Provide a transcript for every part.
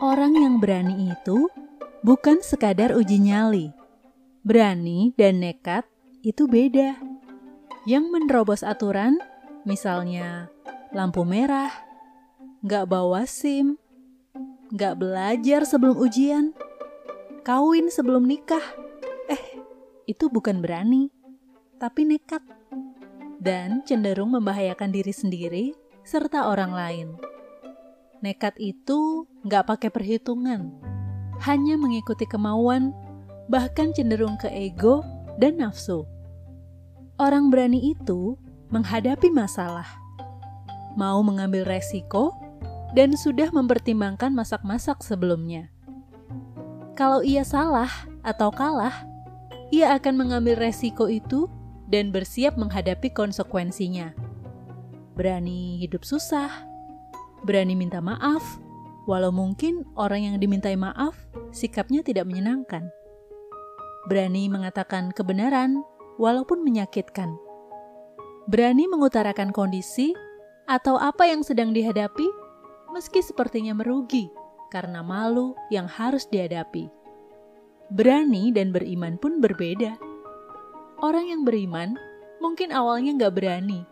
Orang yang berani itu bukan sekadar uji nyali. Berani dan nekat itu beda. Yang menerobos aturan, misalnya lampu merah, nggak bawa SIM, nggak belajar sebelum ujian, kawin sebelum nikah. Eh, itu bukan berani, tapi nekat. Dan cenderung membahayakan diri sendiri serta orang lain. Nekat itu nggak pakai perhitungan, hanya mengikuti kemauan, bahkan cenderung ke ego dan nafsu. Orang berani itu menghadapi masalah, mau mengambil resiko, dan sudah mempertimbangkan masak-masak sebelumnya. Kalau ia salah atau kalah, ia akan mengambil resiko itu dan bersiap menghadapi konsekuensinya. Berani hidup susah, berani minta maaf, walau mungkin orang yang dimintai maaf sikapnya tidak menyenangkan. Berani mengatakan kebenaran, walaupun menyakitkan. Berani mengutarakan kondisi atau apa yang sedang dihadapi, meski sepertinya merugi karena malu yang harus dihadapi. Berani dan beriman pun berbeda. Orang yang beriman mungkin awalnya nggak berani,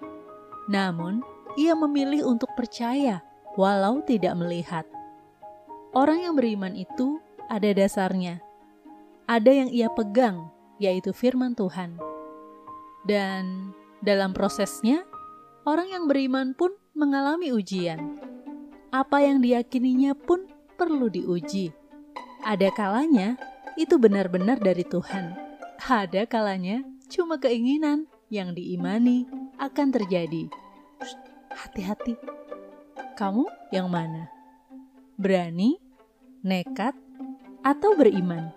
namun ia memilih untuk percaya walau tidak melihat. Orang yang beriman itu ada dasarnya. Ada yang ia pegang, yaitu firman Tuhan. Dan dalam prosesnya, orang yang beriman pun mengalami ujian. Apa yang diyakininya pun perlu diuji. Ada kalanya itu benar-benar dari Tuhan. Ada kalanya cuma keinginan yang diimani akan terjadi. Hati-hati kamu yang mana? Berani, nekat, atau beriman?